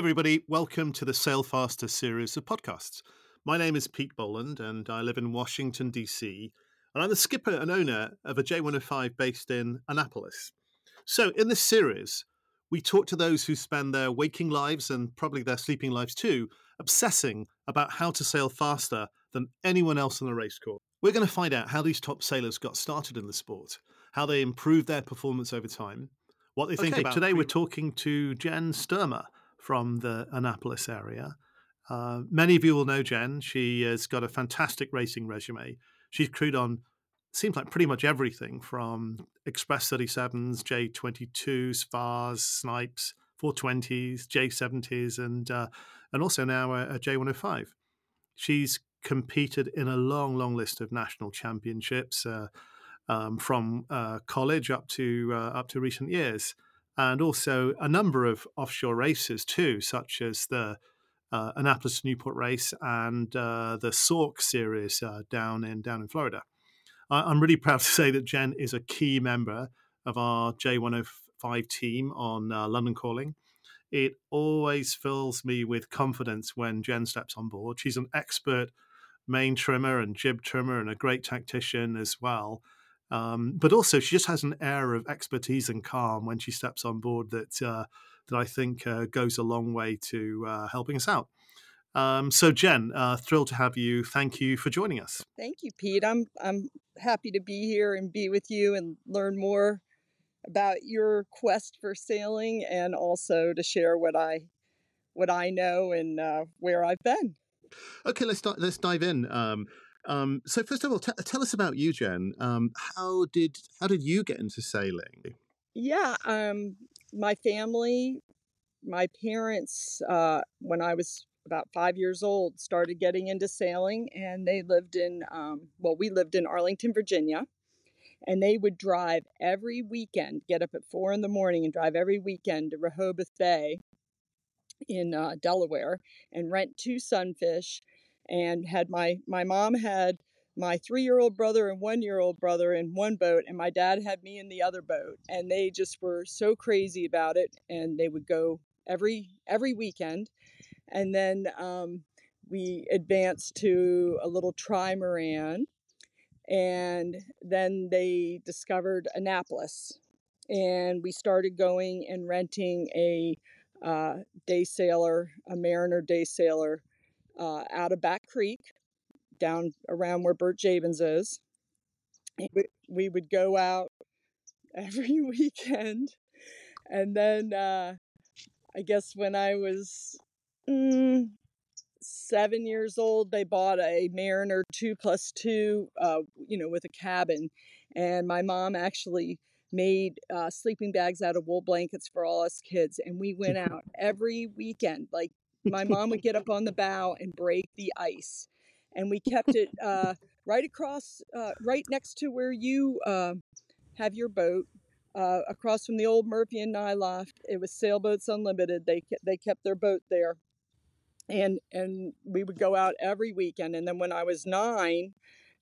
everybody. Welcome to the Sail Faster series of podcasts. My name is Pete Boland, and I live in Washington, D.C. And I'm the skipper and owner of a J105 based in Annapolis. So, in this series, we talk to those who spend their waking lives and probably their sleeping lives too, obsessing about how to sail faster than anyone else on the race course. We're going to find out how these top sailors got started in the sport, how they improved their performance over time, what they think okay, about. Today, we're talking to Jen Sturmer from the Annapolis area. Uh, many of you will know Jen. She has got a fantastic racing resume. She's crewed on seems like pretty much everything from Express 37s, J22s, Farrs, Snipes, 420s, J70s, and uh, and also now a a J105. She's competed in a long, long list of national championships uh, um, from uh, college up to uh, up to recent years and also a number of offshore races too, such as the uh, Annapolis Newport race and uh, the SORC series uh, down in down in Florida. I, am really proud to say that Jen is a key member of our J105 team on uh, London Calling. It always fills me with confidence when Jen steps on board. She's an expert main trimmer and jib trimmer and a great tactician as well. Um, but also, she just has an air of expertise and calm when she steps on board that uh, that I think uh, goes a long way to uh, helping us out. Um, so, Jen, uh, thrilled to have you. Thank you for joining us. Thank you, Pete. I'm I'm happy to be here and be with you and learn more about your quest for sailing, and also to share what I what I know and uh, where I've been. Okay, let's start, let's dive in. Um, um, so first of all, t- tell us about you, Jen. Um, how did how did you get into sailing? Yeah, um, my family, my parents, uh, when I was about five years old, started getting into sailing, and they lived in um, well, we lived in Arlington, Virginia, and they would drive every weekend, get up at four in the morning, and drive every weekend to Rehoboth Bay in uh, Delaware and rent two sunfish and had my my mom had my three year old brother and one year old brother in one boat, and my dad had me in the other boat. And they just were so crazy about it, and they would go every every weekend. And then um, we advanced to a little trimaran, and then they discovered Annapolis, and we started going and renting a uh, day sailor, a Mariner day sailor uh, out of Back Creek, down around where Bert Jabin's is. We, we would go out every weekend. And then uh, I guess when I was mm, seven years old, they bought a Mariner 2 plus 2, uh, you know, with a cabin. And my mom actually made uh, sleeping bags out of wool blankets for all us kids. And we went out every weekend, like my mom would get up on the bow and break the ice. And we kept it uh, right across, uh, right next to where you uh, have your boat, uh, across from the old Murphy and Nye loft. It was Sailboats Unlimited. They they kept their boat there, and and we would go out every weekend. And then when I was nine,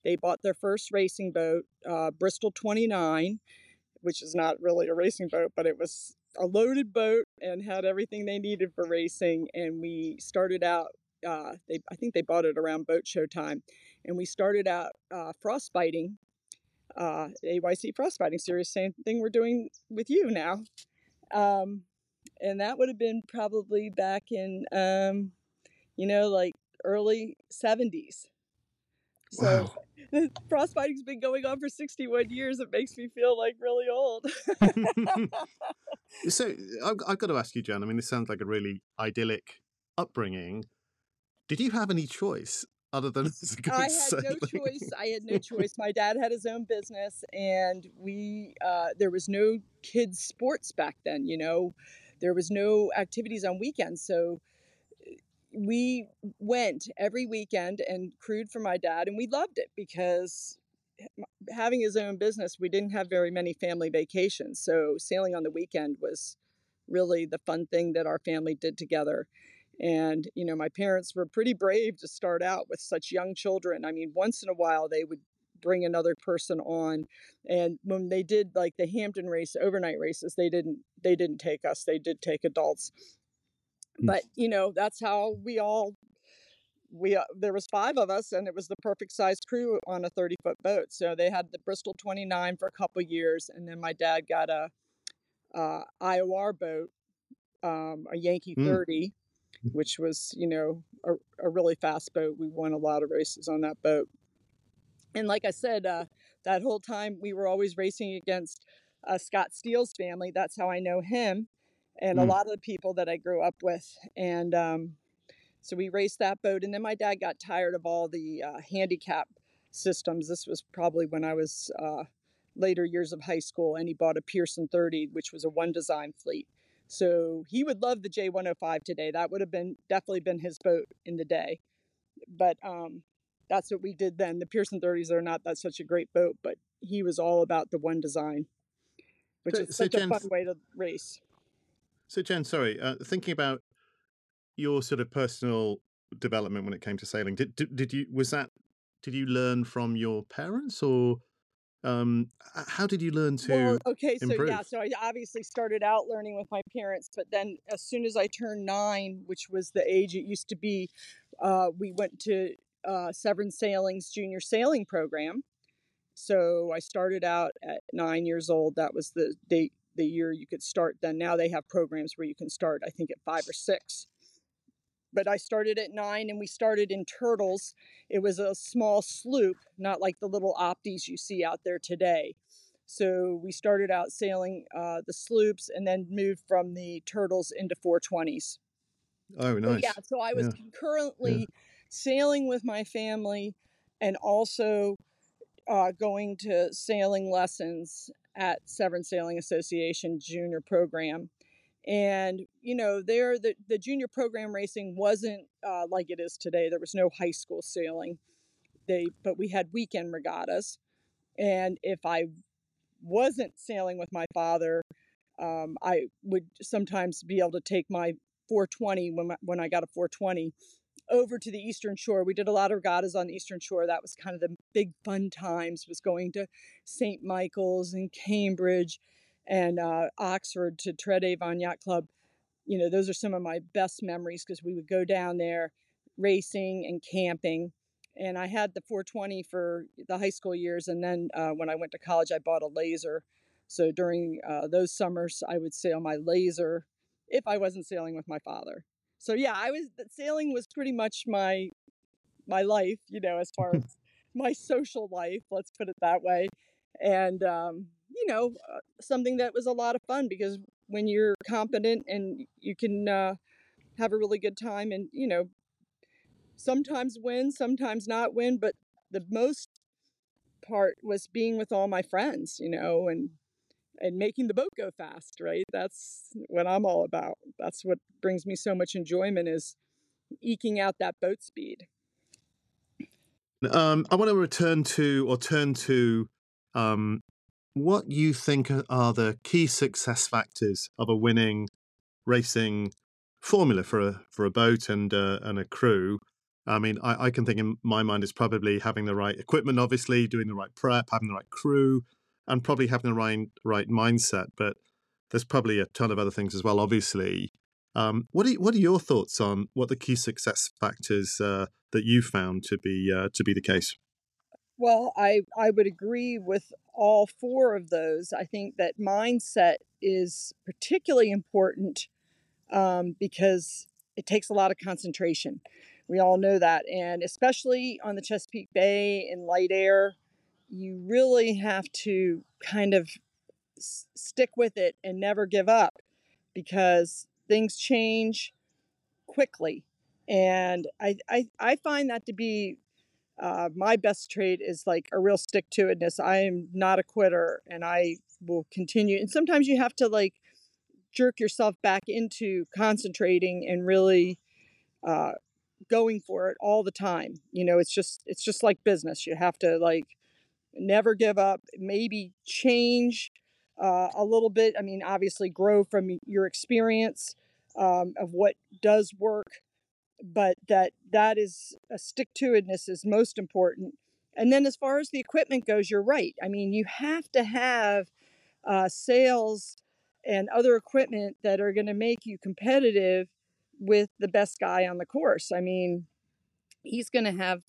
they bought their first racing boat, uh, Bristol 29, which is not really a racing boat, but it was a loaded boat and had everything they needed for racing. And we started out. Uh, they I think they bought it around boat show time, and we started out uh, frostbiting. Uh, AYC frostbiting series, same thing we're doing with you now. Um, and that would have been probably back in, um, you know, like early 70s. So wow. The frostbiting's been going on for 61 years. It makes me feel like really old. so I've, I've, got to ask you, Jen. I mean, this sounds like a really idyllic upbringing. Did you have any choice other than I had sailing? no choice. I had no choice. My dad had his own business, and we uh, there was no kids sports back then. You know, there was no activities on weekends, so we went every weekend and crewed for my dad, and we loved it because having his own business, we didn't have very many family vacations. So sailing on the weekend was really the fun thing that our family did together. And, you know, my parents were pretty brave to start out with such young children. I mean, once in a while they would bring another person on and when they did like the hampton race overnight races they didn't they didn't take us they did take adults but you know that's how we all we uh, there was five of us and it was the perfect sized crew on a 30 foot boat so they had the bristol 29 for a couple years and then my dad got a uh, ior boat um, a yankee Mm. 30 which was you know a, a really fast boat. We won a lot of races on that boat. And like i said uh, that whole time we were always racing against uh, scott steele's family. That's how i know him and a Mm. lot of the people that i grew up with and um, so we raced that boat, and then my dad got tired of all the uh, handicap systems. This was probably when I was uh, later years of high school, and he bought a Pearson 30, which was a one design fleet. So he would love the J105 today. That would have been definitely been his boat in the day. But um, that's what we did then. The Pearson 30s are not that such a great boat, but he was all about the one design, which So- is so such a fun way to race. So, Jen, sorry, uh, thinking about your sort of personal development when it came to sailing, did, did did you was that did you learn from your parents or um, how did you learn to? Well, okay, so yeah, so I obviously started out learning with my parents, but then as soon as I turned nine, which was the age it used to be, uh, we went to uh, Severn Sailing's junior sailing program. So I started out at nine years old. That was the date, the year you could start. Then now they have programs where you can start, I think, at five or six. But I started at nine, and we started in Turtles. It was a small sloop, not like the little opties you see out there today. So we started out sailing uh, the sloops and then moved from the turtles into 420s. oh, nice. yeah, so I was Yeah. concurrently sailing with my family and also uh, going to sailing lessons at Severn Sailing Association junior program. And, you know, there, the, the junior program racing wasn't uh, like it is today. There was no high school sailing. They, but we had weekend regattas. And if I wasn't sailing with my father, um, I would sometimes be able to take my 420 when, my, when I got a 420 over to the Eastern Shore. We did a lot of regattas on the Eastern Shore. That was kind of the big fun times. Was going to St. Michael's and Cambridge and uh, Oxford to Tred Avon Yacht Club. You know, those are some of my best memories because we would go down there racing and camping. And I had the 420 for the high school years, and then uh, when I went to college, I bought a laser. So during uh, those summers, I would sail my laser if I wasn't sailing with my father. So yeah, I was sailing was pretty much my my life, you know, as far as my social life, let's put it that way. And um, you know, uh, something that was a lot of fun because when you're competent and you can uh, have a really good time and you know, sometimes win, sometimes not win, but the most part was being with all my friends, you know, and and making the boat go fast, right? That's what I'm all about. That's what brings me so much enjoyment is eking out that boat speed. Um, I want to return to or turn to um, what you think are- the key success factors of a winning racing formula for a for a boat and uh, and a crew. I mean, I, I can think in my mind is probably having the right equipment, obviously, doing the right prep, having the right crew, and probably having the right right mindset. But there's probably a ton of other things as well, obviously. Um, what are what are your thoughts on what the key success factors uh, that you found to be uh, to be the case? Well, I I would agree with all four of those. I think that mindset is particularly important um, because it takes a lot of concentration. We all know that, and especially on the Chesapeake Bay in light air, you really have to kind of s- stick with it and never give up because things change quickly. And I, I, I find that to be uh, my best trait is like a real stick to itness. I am not a quitter and I will continue. And sometimes you have to like jerk yourself back into concentrating and really uh, going for it all the time. You know, it's just it's just like business. You have to like never give up. Maybe change uh, a little bit. I mean, obviously grow from your experience um, of what does work, but that that is a stick to itness is most important. And then as far as the equipment goes, you're right. I mean, you have to have uh, sails and other equipment that are going to make you competitive with the best guy on the course. I mean, he's going to have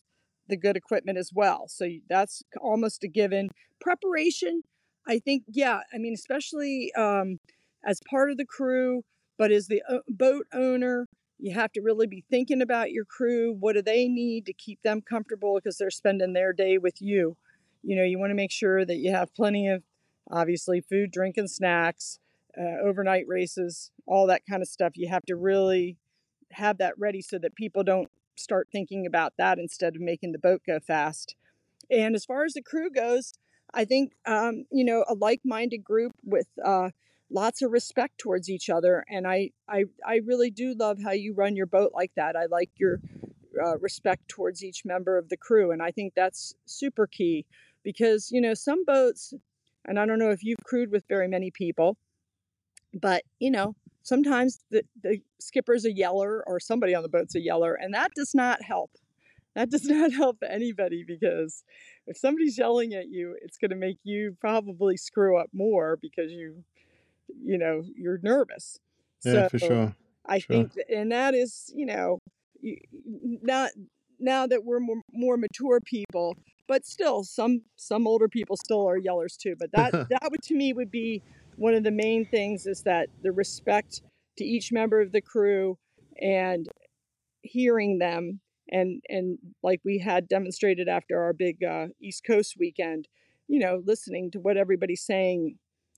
the good equipment as well. So that's almost a given. Preparation, I think, yeah, I mean, especially um, as part of the crew, but as the boat owner, you have to really be thinking about your crew. What do they need to keep them comfortable because they're spending their day with you? You know, you want to make sure that you have plenty of obviously food, drink, and snacks, uh, overnight races, all that kind of stuff. You have to really have that ready so that people don't start thinking about that instead of making the boat go fast. And as far as the crew goes, I think um, you know a like-minded group with uh, lots of respect towards each other, and I, I I really do love how you run your boat like that. I like your uh, respect towards each member of the crew, and I think that's super key because you know some boats, and I don't know if you've crewed with very many people, but you know sometimes the, the skipper's a yeller or somebody on the boat's a yeller, and that does not help. That does not help anybody because if somebody's yelling at you, it's going to make you probably screw up more because you, you know, you're nervous. Yeah, so for sure. I sure. think, and that is, you know, not now that we're more, more mature people, but still, some some older people still are yellers too. But that that would to me would be one of the main things is that the respect to each member of the crew and hearing them and and like we had demonstrated after our big uh, East Coast weekend, you know, listening to what everybody's saying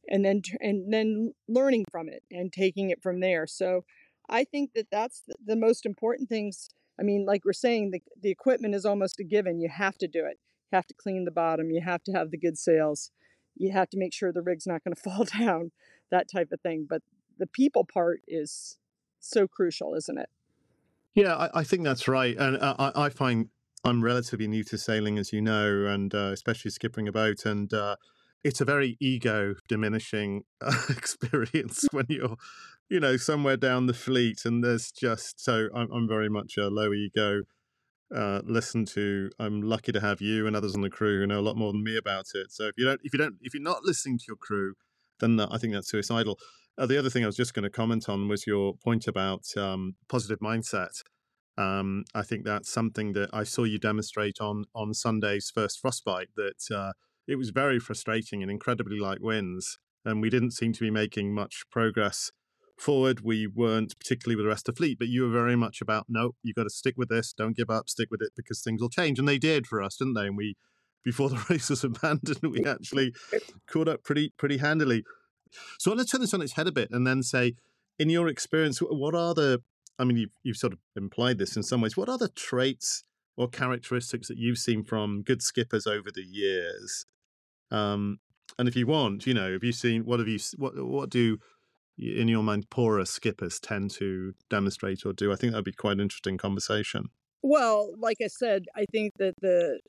and then and then learning from it and taking it from there. So I think that that's the, most important things. I mean, like we're saying, the the equipment is almost a given. You have to do it. You have to clean the bottom. You have to have the good sails you have to make sure the rig's not going to fall down, that type of thing. But the people part is so crucial, isn't it? Yeah, I, I think that's right. And uh, I, I, find I'm relatively new to sailing, as you know, and uh, especially skipping a boat. And uh, it's a very ego diminishing experience when you're, you know, somewhere down the fleet and there's just so I'm, I'm very much a low ego uh, listen to. I'm lucky to have you and others on the crew who know a lot more than me about it. So if you don't, if you don't, if you're not listening to your crew, then I think that's suicidal. Uh, the other thing I was just going to comment on was your point about um, positive mindset. Um, I think that's something that I saw you demonstrate on on Sunday's first frostbite. That uh, it was very frustrating and incredibly light winds, and we didn't seem to be making much progress forward. We weren't particularly with the rest of the fleet, but you were very much about no, you got to stick with this, don't give up, stick with it because things will change, and they did for us, didn't they? And we, before the race was abandoned, we actually caught up pretty pretty handily. So I let's turn this on its head a bit and then say, in your experience, what are the I mean, you've, you've sort of implied this in some ways. What are the traits or characteristics that you've seen from good skippers over the years? Um, and if you want, you know, have you seen what have you what what do in your mind poorer skippers tend to demonstrate or do? I think that'd be quite an interesting conversation. Well, like I said, I think that the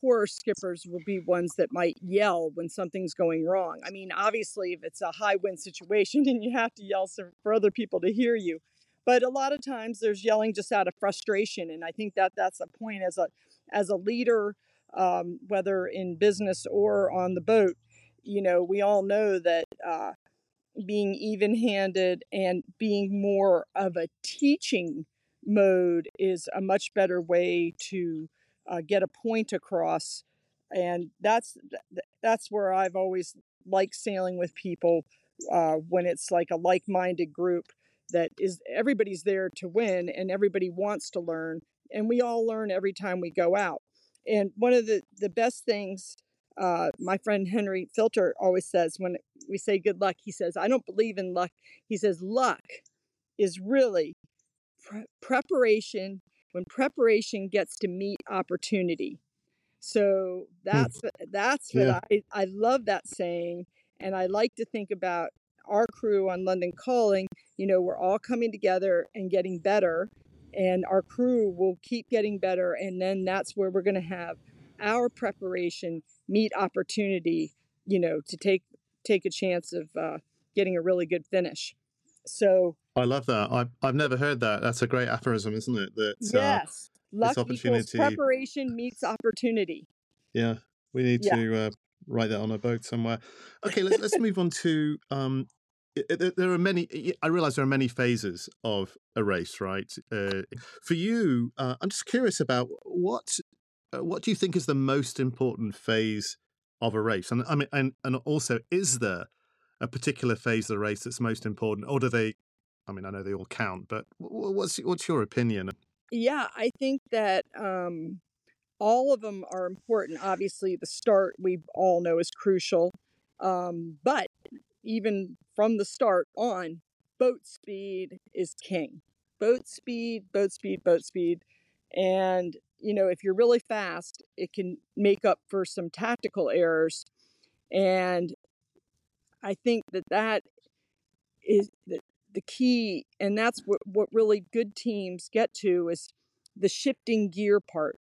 poorer skippers will be ones that might yell when something's going wrong. I mean, obviously, if it's a high wind situation and you have to yell for other people to hear you, but a lot of times there's yelling just out of frustration, and I think that that's a point as a as a leader, um, whether in business or on the boat. You know, we all know that uh, being even handed and being more of a teaching mode is a much better way to uh, get a point across. And that's that's where i've always liked sailing with people uh, when it's like a like-minded group that is everybody's there to win and everybody wants to learn and we all learn every time we go out. And one of the the best things uh, my friend Henry Filter always says when we say good luck, he says, I don't believe in luck. He says, luck is really pre- preparation when preparation gets to meet opportunity. So that's hmm. that's what yeah. I, I love that saying. And I like to think about our crew on London Calling. You know, we're all coming together and getting better, and our crew will keep getting better. And then that's where we're going to have our preparation meet opportunity, you know, to take take a chance of uh, getting a really good finish. So I love that. I've I've never heard that. That's a great aphorism, isn't it? That uh, yes, uh, luck opportunity preparation meets opportunity. Yeah, we need yeah. to uh, write that on a boat somewhere. Okay, let's let's move on to um, there are many. I realize there are many phases of a race, right? Uh, for you, uh, I'm just curious about what what do you think is the most important phase of a race? And I mean, and, and also, is there a particular phase of the race that's most important, or do they? I mean, I know they all count, but what's what's your opinion? Yeah, I think that um, all of them are important. Obviously, the start we all know is crucial, um, but even from the start on, boat speed is king. Boat speed, boat speed, boat speed. And, you know, if you're really fast, it can make up for some tactical errors. And I think that that is the, the key. And that's what, what really good teams get to is the shifting gear part.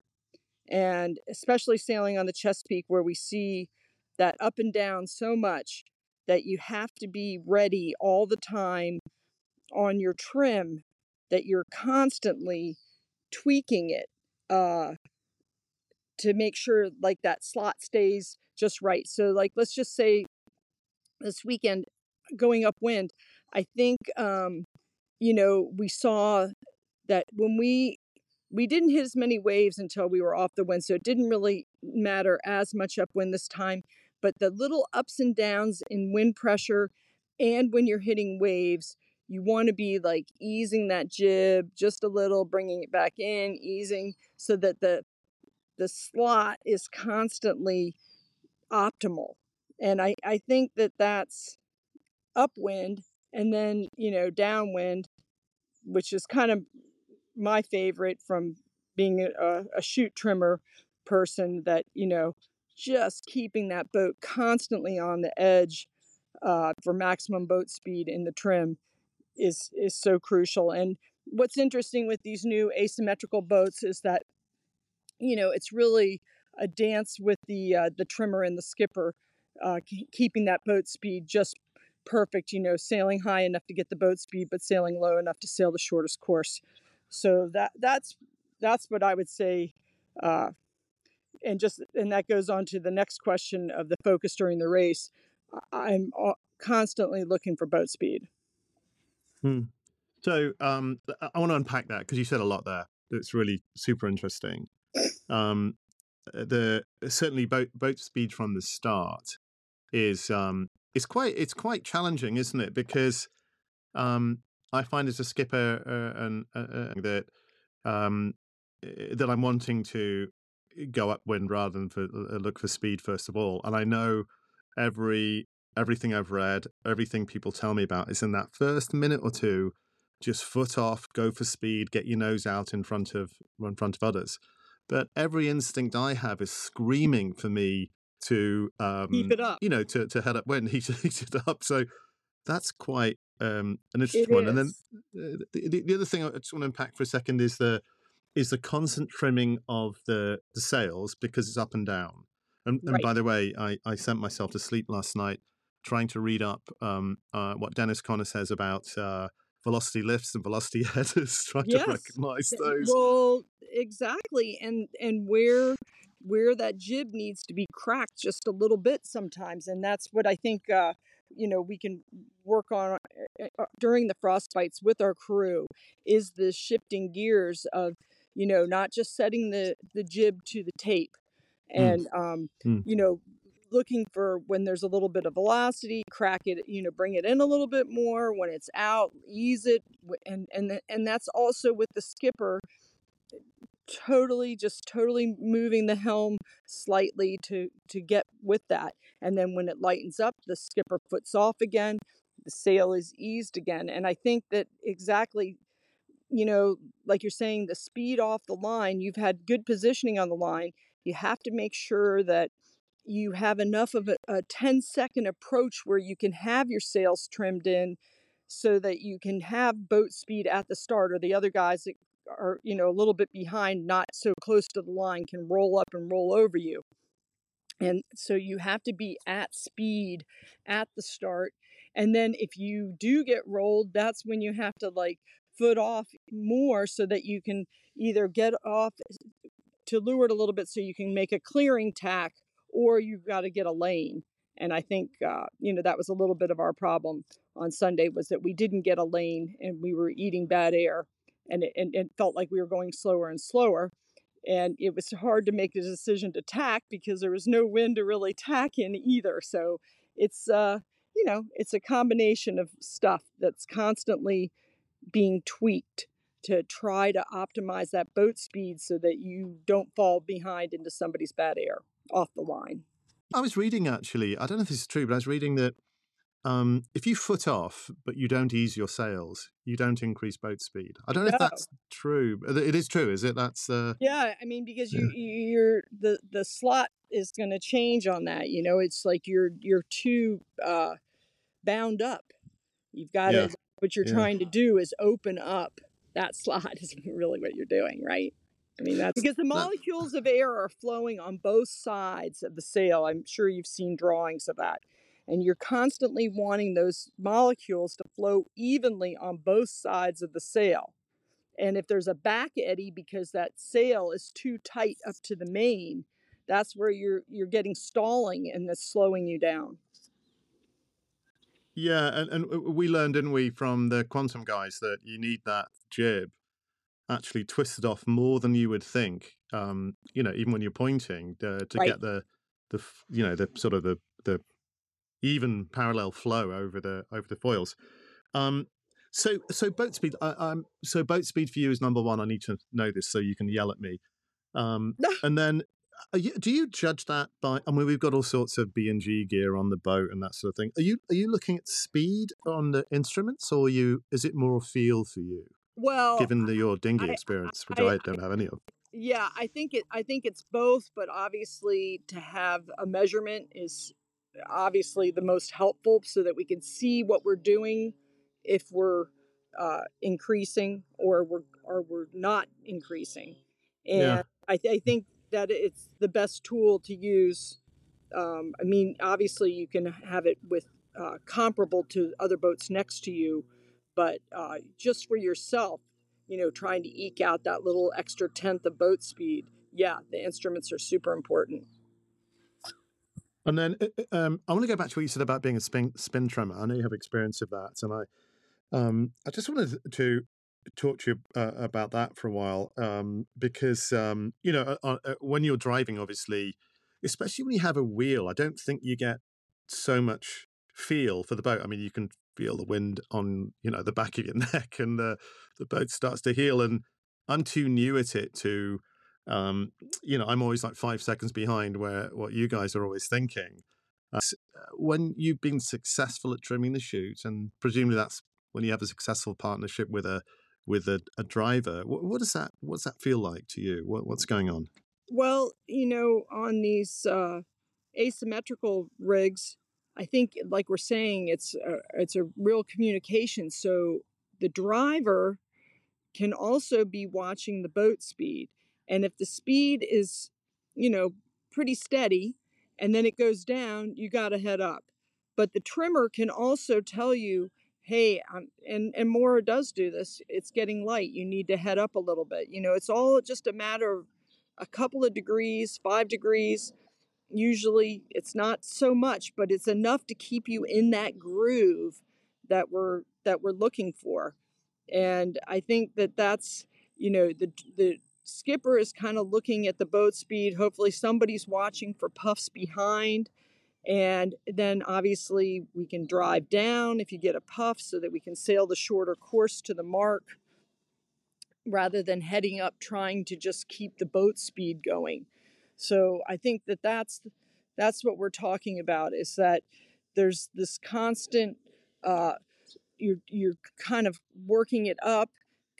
And especially sailing on the Chesapeake, where we see that up and down so much that you have to be ready all the time on your trim, that you're constantly tweaking it uh, to make sure like that slot stays just right. So, like, let's just say this weekend going upwind, I think, um, you know, we saw that when we we didn't hit as many waves until we were off the wind, so it didn't really matter as much upwind this time but the little ups and downs in wind pressure and when you're hitting waves, you want to be like easing that jib just a little, bringing it back in, easing so that the the slot is constantly optimal. And I, I think that that's upwind and then, you know, downwind, which is kind of my favorite from being a, a chute trimmer person that, you know, just keeping that boat constantly on the edge uh, for maximum boat speed in the trim is is so crucial. And what's interesting with these new asymmetrical boats is that you know it's really a dance with the uh, the trimmer and the skipper, uh, keeping that boat speed just perfect. You know, sailing high enough to get the boat speed, but sailing low enough to sail the shortest course. So that that's that's what I would say uh, and just and that goes on to the next question of the focus during the race. I'm constantly looking for boat speed. Hmm. So um, I want to unpack that because you said a lot there. That's really super interesting. Um, uh, the certainly boat boat speed from the start is um, it's quite it's quite challenging, isn't it? Because um, I find as a skipper uh, and uh, uh, that um, eh, that I'm wanting to go upwind rather than for uh, look for speed first of all. And I know every everything I've read, everything people tell me about is in that first minute or two, just foot off, go for speed, get your nose out in front of in front of others. But every instinct I have is screaming for me to um, keep it up. You know, to to head up when he heat it up. So that's quite um, an interesting one. And then uh, the, the other thing I just want to unpack for a second is the is the constant trimming of the, the sails because it's up and down. And, and right. by the way, I, I sent myself to sleep last night trying to read up um, uh, what Dennis Conner says about uh, velocity lifts and velocity headers, trying yes. to recognize those. Well, exactly, and and where where that jib needs to be cracked just a little bit sometimes, and that's what I think. Uh, you know we can work on uh, uh, during the frostbites with our crew is the shifting gears of you know, not just setting the, the jib to the tape mm. and, mm. Um, mm. you know, looking for when there's a little bit of velocity, crack it, you know, bring it in a little bit more. When it's out, ease it. And, and, and that's also with the skipper eh, totally just totally moving the helm slightly to to get with that and then when it lightens up the skipper foots off again the sail is eased again and i think that exactly you know, like you're saying, the speed off the line, you've had good positioning on the line. You have to make sure that you have enough of a, a 10 second approach where you can have your sails trimmed in so that you can have boat speed at the start or the other guys that are you know a little bit behind not so close to the line can roll up and roll over you. And so you have to be at speed at the start. And then if you do get rolled that's when you have to like foot off more so that you can either get off eh, to leeward a little bit so you can make a clearing tack or you've got to get a lane. And I think, uh, you know, that was a little bit of our problem on Sunday was that we didn't get a lane and we were eating bad air and it, and it felt like we were going slower and slower. And it was hard to make a decision to tack because there was no wind to really tack in either. So it's, uh, you know, it's a combination of stuff that's constantly being tweaked to try to optimize that boat speed so that you don't fall behind into somebody's bad air off the line. I was reading actually, I don't know if this is true, but I was reading that um, if you foot off but you don't ease your sails, you don't increase boat speed. I don't know no. if that's true. It is true, is it? That's uh... yeah. I mean, because you you're the the slot is going to change on that. You know, it's like you're you're too uh, bound up. You've got yeah. to what you're yeah. trying to do is open up that slot. Is really what you're doing, right? I mean, that's because the molecules of air are flowing on both sides of the sail. I'm sure you've seen drawings of that and you're constantly wanting those molecules to flow evenly on both sides of the sail. And if there's a back eddy because that sail is too tight up to the main, that's where you're you're getting stalling and that's slowing you down. Yeah, and, and uh, we learned, didn't we, from the quantum guys that you need that jib actually twisted off more than you would think. Um, you know, even when you're pointing uh, to right. get the the you know the sort of the the even parallel flow over the over the foils. Um, so so boat speed. Uh, um, so boat speed for you is number one. I need to know this so you can yell at me. Um, and then, you, do you judge that by? I mean, we've got all sorts of B and G gear on the boat and that sort of thing. Are you are you looking at speed on the instruments, or you is it more of feel for you? Well, given the, your dinghy I, experience, which I, I, don't have any of. Yeah, I think it. I think it's both, but obviously, to have a measurement is obviously the most helpful so that we can see what we're doing if we're uh, increasing or we're or we're not increasing. And yeah. I, th- I think that it's the best tool to use. Um, I mean, obviously you can have it with uh, comparable to other boats next to you, but uh, just for yourself, you know, trying to eke out that little extra tenth of boat speed. Yeah, the instruments are super important. And then uh, uh, um, I want to go back to what you said about being a spin, spin trimmer. I know you have experience of that, and I, um, I just wanted to talk to you uh, about that for a while um, because um, you know uh, uh, when you're driving, obviously, especially when you have a wheel, I don't think you get so much feel for the boat. I mean, you can feel the wind on you know the back of your neck, and the the boat starts to heel. And I'm too new at it to um, you know, I'm always like five seconds behind where what you guys are always thinking. Uh, uh, when you've been successful at trimming the chute, and presumably that's when you have a successful partnership with a with a, a driver, what, what, does that what does that feel like to you? What, what's going on? Well, you know, on these uh, asymmetrical rigs, I think, like we're saying, it's a, it's a real communication. So the driver can also be watching the boat speed and if the speed is, you know, pretty steady and then it goes down, you got to head up. But the trimmer can also tell you, hey, I'm, and and Mora does do this. It's getting light. You need to head up a little bit. You know, it's all just a matter of a couple of degrees, five degrees. Usually, it's not so much, but it's enough to keep you in that groove that we're that we're looking for. And I think that that's you know the the skipper is kind of looking at the boat speed. Hopefully, somebody's watching for puffs behind. And then obviously, we can drive down if you get a puff so that we can sail the shorter course to the mark rather than heading up trying to just keep the boat speed going. So I think that that's that's what we're talking about is that there's this constant uh, you're you're kind of working it up,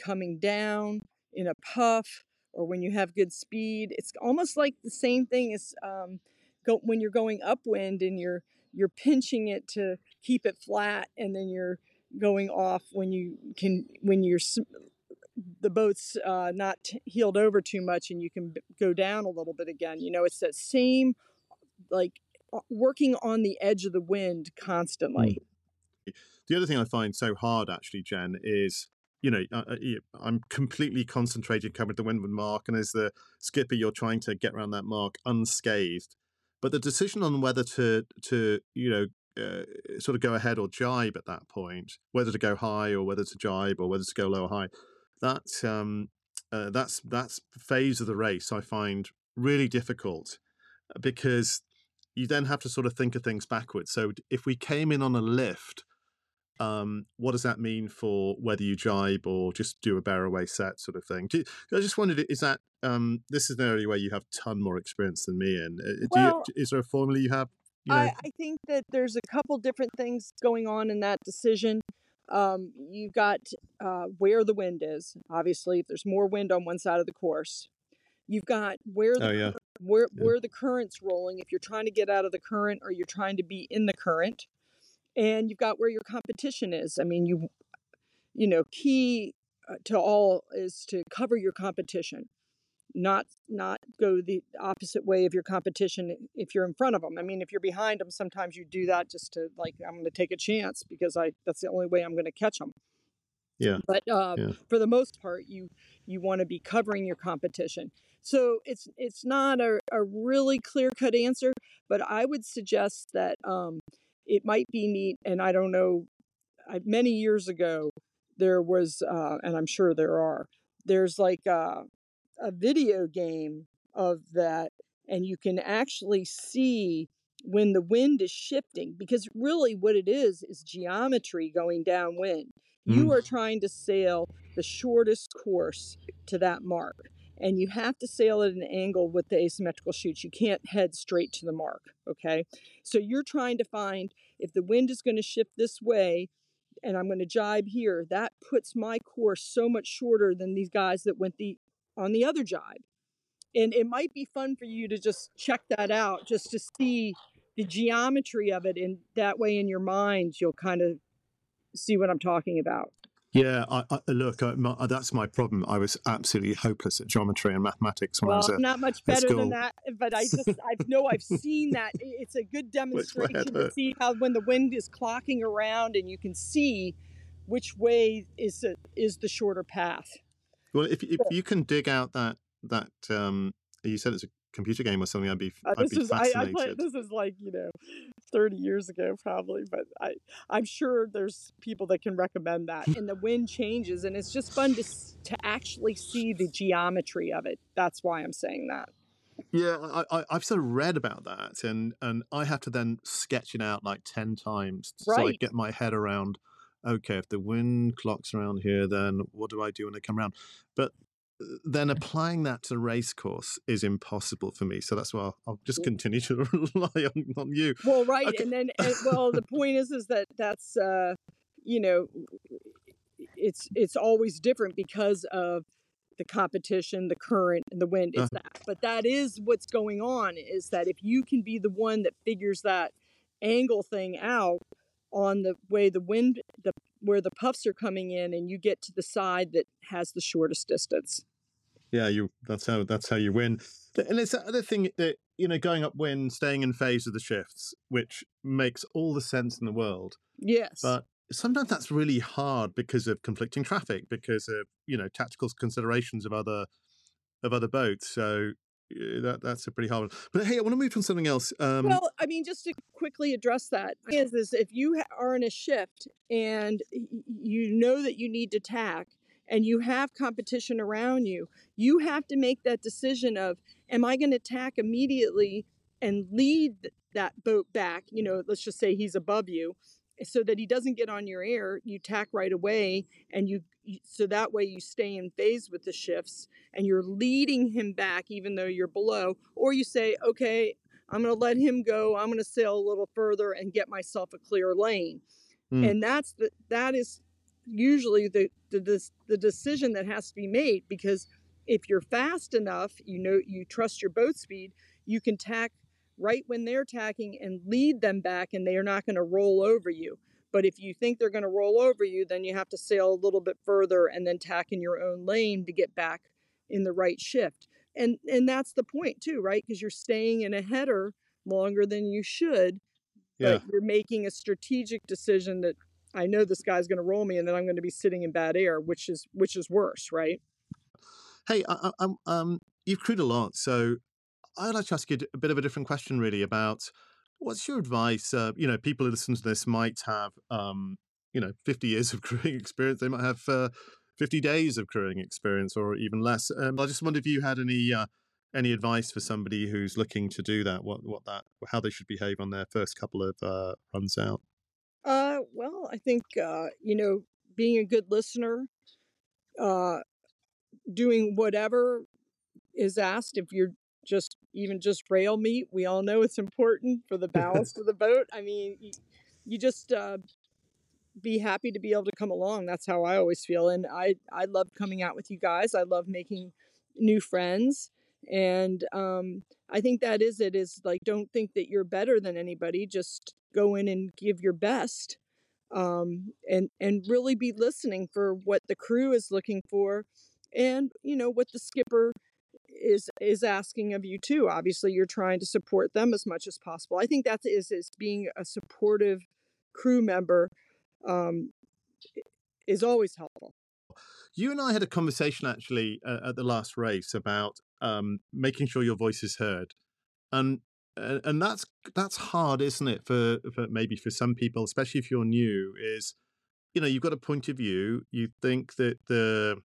coming down in a puff, or when you have good speed. It's almost like the same thing as um, go, when you're going upwind and you're you're pinching it to keep it flat, and then you're going off when you can when you're the boat's uh, not heeled over too much and you can go down a little bit again. You know, it's that same like working on the edge of the wind constantly. The other thing I find so hard actually, Jen, is you know, uh I'm completely concentrated coming to the windward mark, and as the skipper, you're trying to get around that mark unscathed. But the decision on whether to to you know uh, sort of go ahead or jibe at that point, whether to go high or whether to jibe or whether to go low or high. That um, uh, that's that's phase of the race I find really difficult uh, because you then have to sort of think of things backwards. So if we came in on a lift, um, what does that mean for whether you jibe or just do a bear away set sort of thing? You, I just wondered, is that um, this is an area where you have ton more experience than me in? Uh, well, you, is there a formula you have? You know? I, I, think that there's a couple different things going on in that decision. Um, you've got uh, where the wind is. Obviously, if there's more wind on one side of the course, you've got where the oh, yeah. where yeah. where the current's rolling. If you're trying to get out of the current or you're trying to be in the current, and you've got where your competition is. I mean, you you know, key uh, to all is to cover your competition not not go the opposite way of your competition if you're in front of them. I mean, if you're behind them, sometimes you do that just to like I'm going to take a chance because I that's the only way I'm going to catch them. Yeah. But uh, yeah. for the most part, you you want to be covering your competition. So it's it's not a, a really clear cut answer, but I would suggest that um, it might be neat. And I don't know, I, many years ago there was, uh, and I'm sure there are. There's like uh, a video game of that and you can actually see when the wind is shifting because really what it is is geometry going downwind. Mm. you are trying to sail the shortest course to that mark and you have to sail at an angle with the asymmetrical chutes you can't head straight to the mark okay? So you're trying to find if the wind is going to shift this way and I'm going to jibe here, that puts my course so much shorter than these guys that went the on the other jibe. And it might be fun for you to just check that out, just to see the geometry of it. And that way, in your mind, you'll kind of see what I'm talking about. Yeah, I, I, look, I, my, uh, that's my problem. I was absolutely hopeless at geometry and mathematics when well, I was at, not much better than that. But I just, I know I've seen that. It's a good demonstration to see how when the wind is clocking around and you can see which way is a, is the shorter path. Well, if if you can dig out that that um, you said it's a computer game or something, I'd be uh, I'd be is, fascinated. I, I this is like you know, thirty years ago probably, but I I'm sure there's people that can recommend that. and the wind changes, and it's just fun to to actually see the geometry of it. That's why I'm saying that. Yeah, I, I, have sort of read about that, and and I have to then sketch it out like ten times right. so I get my head around okay, if the wind clocks around here, then what do I do when I come around? But uh, then applying that to the race course is impossible for me. So that's why I'll, I'll just continue to rely on, on you. Well, right, okay. and then and, well, the point is, is that that's uh, you know, it's it's always different because of the competition, the current, and the wind is uh, that. But that is what's going on. Is that if you can be the one that figures that angle thing out, on the way the wind the where the puffs are coming in and you get to the side that has the shortest distance. Yeah you that's how that's how you win. And it's the other thing that you know going upwind staying in phase of the shifts which makes all the sense in the world. Yes. But sometimes that's really hard because of conflicting traffic because of you know tactical considerations of other of other boats. So that that's a pretty hard one. But hey, I want to move on something else. Um, well, I mean, just to quickly address that is, is if you are in a shift and you know that you need to tack and you have competition around you, you have to make that decision of, am I going to tack immediately and lead that boat back? You know, let's just say he's above you so that he doesn't get on your air you tack right away and you so that way you stay in phase with the shifts and you're leading him back even though you're below or you say okay i'm going to let him go i'm going to sail a little further and get myself a clear lane mm. and that's the that is usually the, the the decision that has to be made because if you're fast enough you know you trust your boat speed you can tack right when they're tacking and lead them back and they are not going to roll over you but if you think they're going to roll over you, then you have to sail a little bit further and then tack in your own lane to get back in the right shift. And and that's the point too, right? Because you're staying in a header longer than you should, yeah. but you're making a strategic decision that I know this guy's going to roll me, and then I'm going to be sitting in bad air, which is which is worse, right? Hey, I, I, um, you've crewed a lot, so I'd like to ask you a bit of a different question, really, about what's your advice? Uh, you know, people who listen to this might have, um, you know, 50 years of crewing experience. They might have uh, 50 days of crewing experience or even less. Um, I just wonder if you had any uh, any advice for somebody who's looking to do that. What what that how they should behave on their first couple of uh, runs out. Uh, well, I think uh, you know, being a good listener, doing whatever is asked. If you're even just rail meat, we all know it's important for the ballast of the boat. I mean, you, you just uh, be happy to be able to come along. That's how I always feel, and I I love coming out with you guys. I love making new friends, and um, I think that is it. Is like don't think that you're better than anybody. Just go in and give your best, um, and and really be listening for what the crew is looking for, and you know what the skipper is is asking of you too. Obviously, you're trying to support them as much as possible. I think that is is being a supportive crew member um, is always helpful. You and I had a conversation actually uh, at the last race about um, making sure your voice is heard, and and that's that's hard, isn't it? For, for maybe for some people, especially if you're new, is you know you've got a point of view. You think that the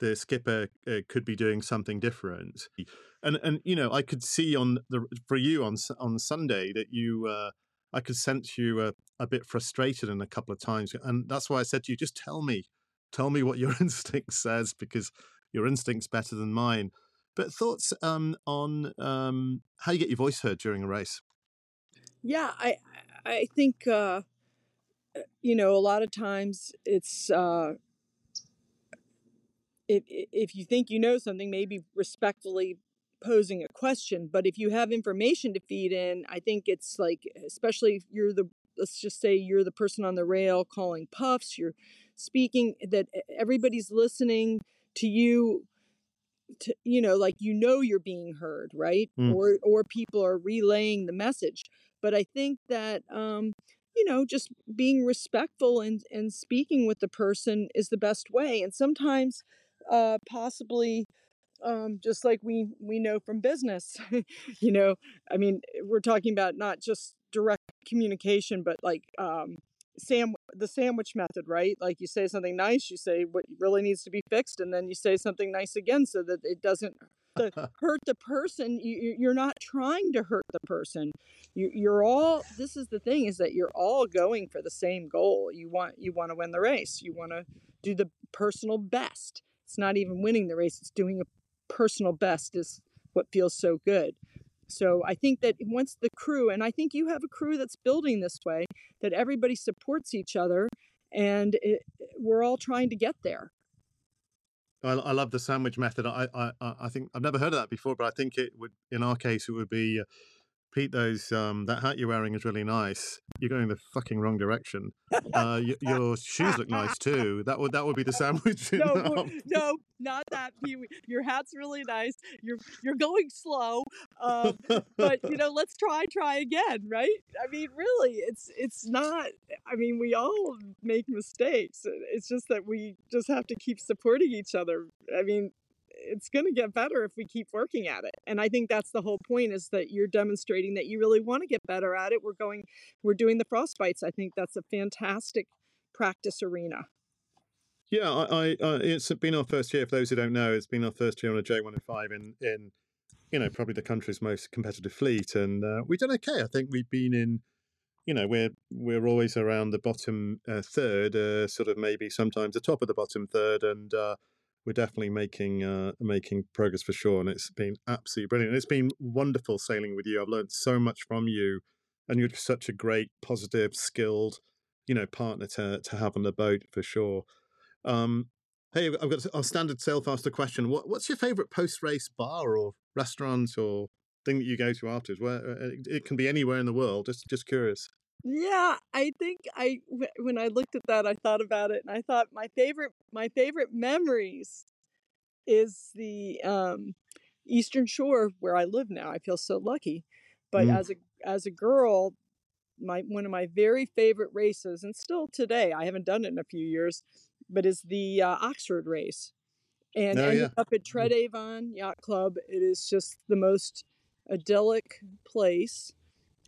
the skipper uh, could be doing something different, and and you know I could see on the for you on on Sunday that you uh, I could sense you a, a bit frustrated in a couple of times, and that's why I said to you, just tell me, tell me what your instinct says because your instinct's better than mine. But thoughts um, on um, how you get your voice heard during a race? Yeah, I I think uh, you know a lot of times it's uh, if if you think you know something, maybe respectfully posing a question but if you have information to feed in i think it's like especially if you're the let's just say you're the person on the rail calling puffs you're speaking that everybody's listening to you to you know like you know you're being heard right? Mm. or or people are relaying the message. But i think that um you know just being respectful and and speaking with the person is the best way. And sometimes uh possibly um, just like we we know from business you know i mean we're talking about not just direct communication but like um, sam the sandwich method right? Like you say something nice you say what really needs to be fixed and then you say something nice again so that it doesn't hurt the person. You, you're not trying to hurt the person. You, you're all this is the thing is that you're all going for the same goal. You want you want to win the race. You want to do the personal best it's not even winning the race it's doing a personal best is what feels so good. So I think that once the crew, and I think you have a crew that's building this way, that everybody supports each other and it, we're all trying to get there. I, I, love the sandwich method. I, I I think I've never heard of that before, but I think it would, in our case, it would be, uh, Pete. Those um, that hat you're wearing is really nice. You're going the fucking wrong direction. Uh, y- your shoes look nice too. That would that would be the sandwich. no, no, not that Your hat's really nice. You're you're going slow, um, but you know, let's try try again, right? I mean, really, it's it's not. I mean, we all make mistakes. It's just that we just have to keep supporting each other. I mean, it's going to get better if we keep working at it and i think that's the whole point is that you're demonstrating that you really want to get better at it we're going we're doing the frostbites i think that's a fantastic practice arena yeah, I, I uh, it's been our first year. For those who don't know, it's been our first year on a J105 in in you know probably the country's most competitive fleet, and uh, we've done okay. I think we've been in, you know, we're we're always around the bottom uh, third, uh, sort of maybe sometimes the top of the bottom third, and uh, we're definitely making uh, making progress for sure. And it's been absolutely brilliant. It's been wonderful sailing with you. I've learned so much from you, and you're such a great, positive, skilled, you know, partner to to have on the boat for sure. Um, hey, I've got a standard Sailfaster question. What, what's your favorite post race bar or restaurant or thing that you go to afterwards? Where uh, it can be anywhere in the world. Just just curious. Yeah, I think I when I looked at that, I thought about it, and I thought my favorite my favorite memories is the um, Eastern Shore where I live now. I feel so lucky, but mm. as a as a girl, my one of my very favorite races, and still today, I haven't done it in a few years, but is the uh, Oxford race. And oh, yeah. up at mm. Tred Avon Yacht Club, it is just the most idyllic place.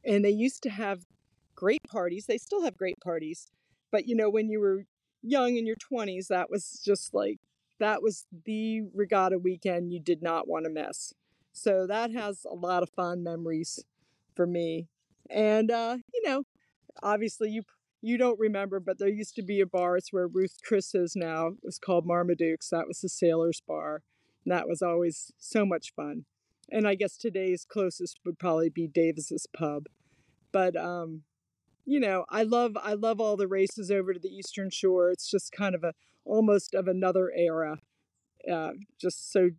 and they used to have great parties. They still have great parties, but you know, when you were young in your 20s, that was just like that was the regatta weekend you did not want to miss. So that has a lot of fond memories for me. And uh, you know, obviously you you don't remember, but there used to be a bar. It's where Ruth Chris is now. It was called Marmaduke's. That was the sailors' bar. And that was always so much fun. And I guess today's closest would probably be Davis's Pub. But um, you know, I love I love all the races over to the Eastern Shore. It's just kind of a almost of another era. Uh, just so.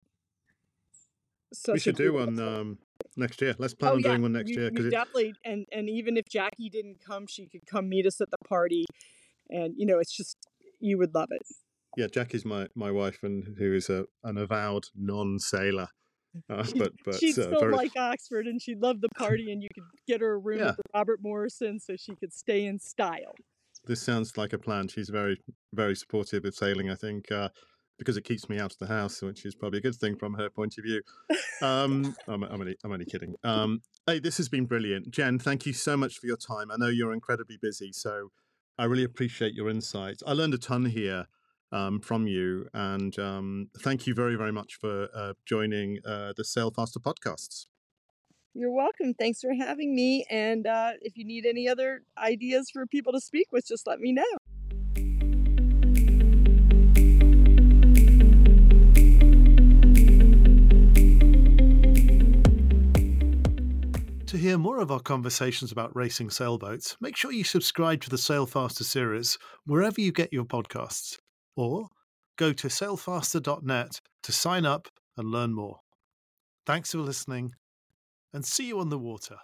So we should do one um, next year. Let's plan oh, on yeah. doing one next you, year because definitely. And and even if Jackie didn't come, she could come meet us at the party, and you know, it's just you would love it. Yeah, Jackie's my my wife, and who is a an avowed non sailor. Uh, but but she'd uh, still like Oxford, and she'd love the party, and you could get her a room yeah. with Robert Morris Inn so she could stay in style. This sounds like a plan. She's very very supportive of sailing. I think. Uh, because it keeps me out of the house, which is probably a good thing from her point of view. Um, I'm, I'm, only, I'm only kidding. Um, hey, this has been brilliant. Jen, thank you so much for your time. I know you're incredibly busy, so I really appreciate your insights. I learned a ton here um, from you. And um, thank you very, very much for uh, joining uh, the Sail Faster podcasts. You're welcome. Thanks for having me. And uh, if you need any other ideas for people to speak with, just let me know. To hear more of our conversations about racing sailboats, make sure you subscribe to the Sail Faster series wherever you get your podcasts or go to sailfaster.net to sign up and learn more. Thanks for listening and see you on the water.